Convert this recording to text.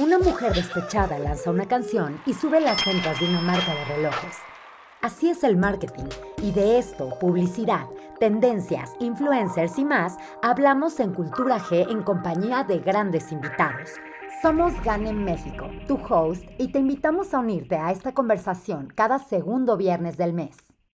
Una mujer despechada lanza una canción y sube las ventas de una marca de relojes. Así es el marketing y de esto, publicidad, tendencias, influencers y más, hablamos en Cultura G en compañía de grandes invitados. Somos Ganem México, tu host, y te invitamos a unirte a esta conversación cada segundo viernes del mes.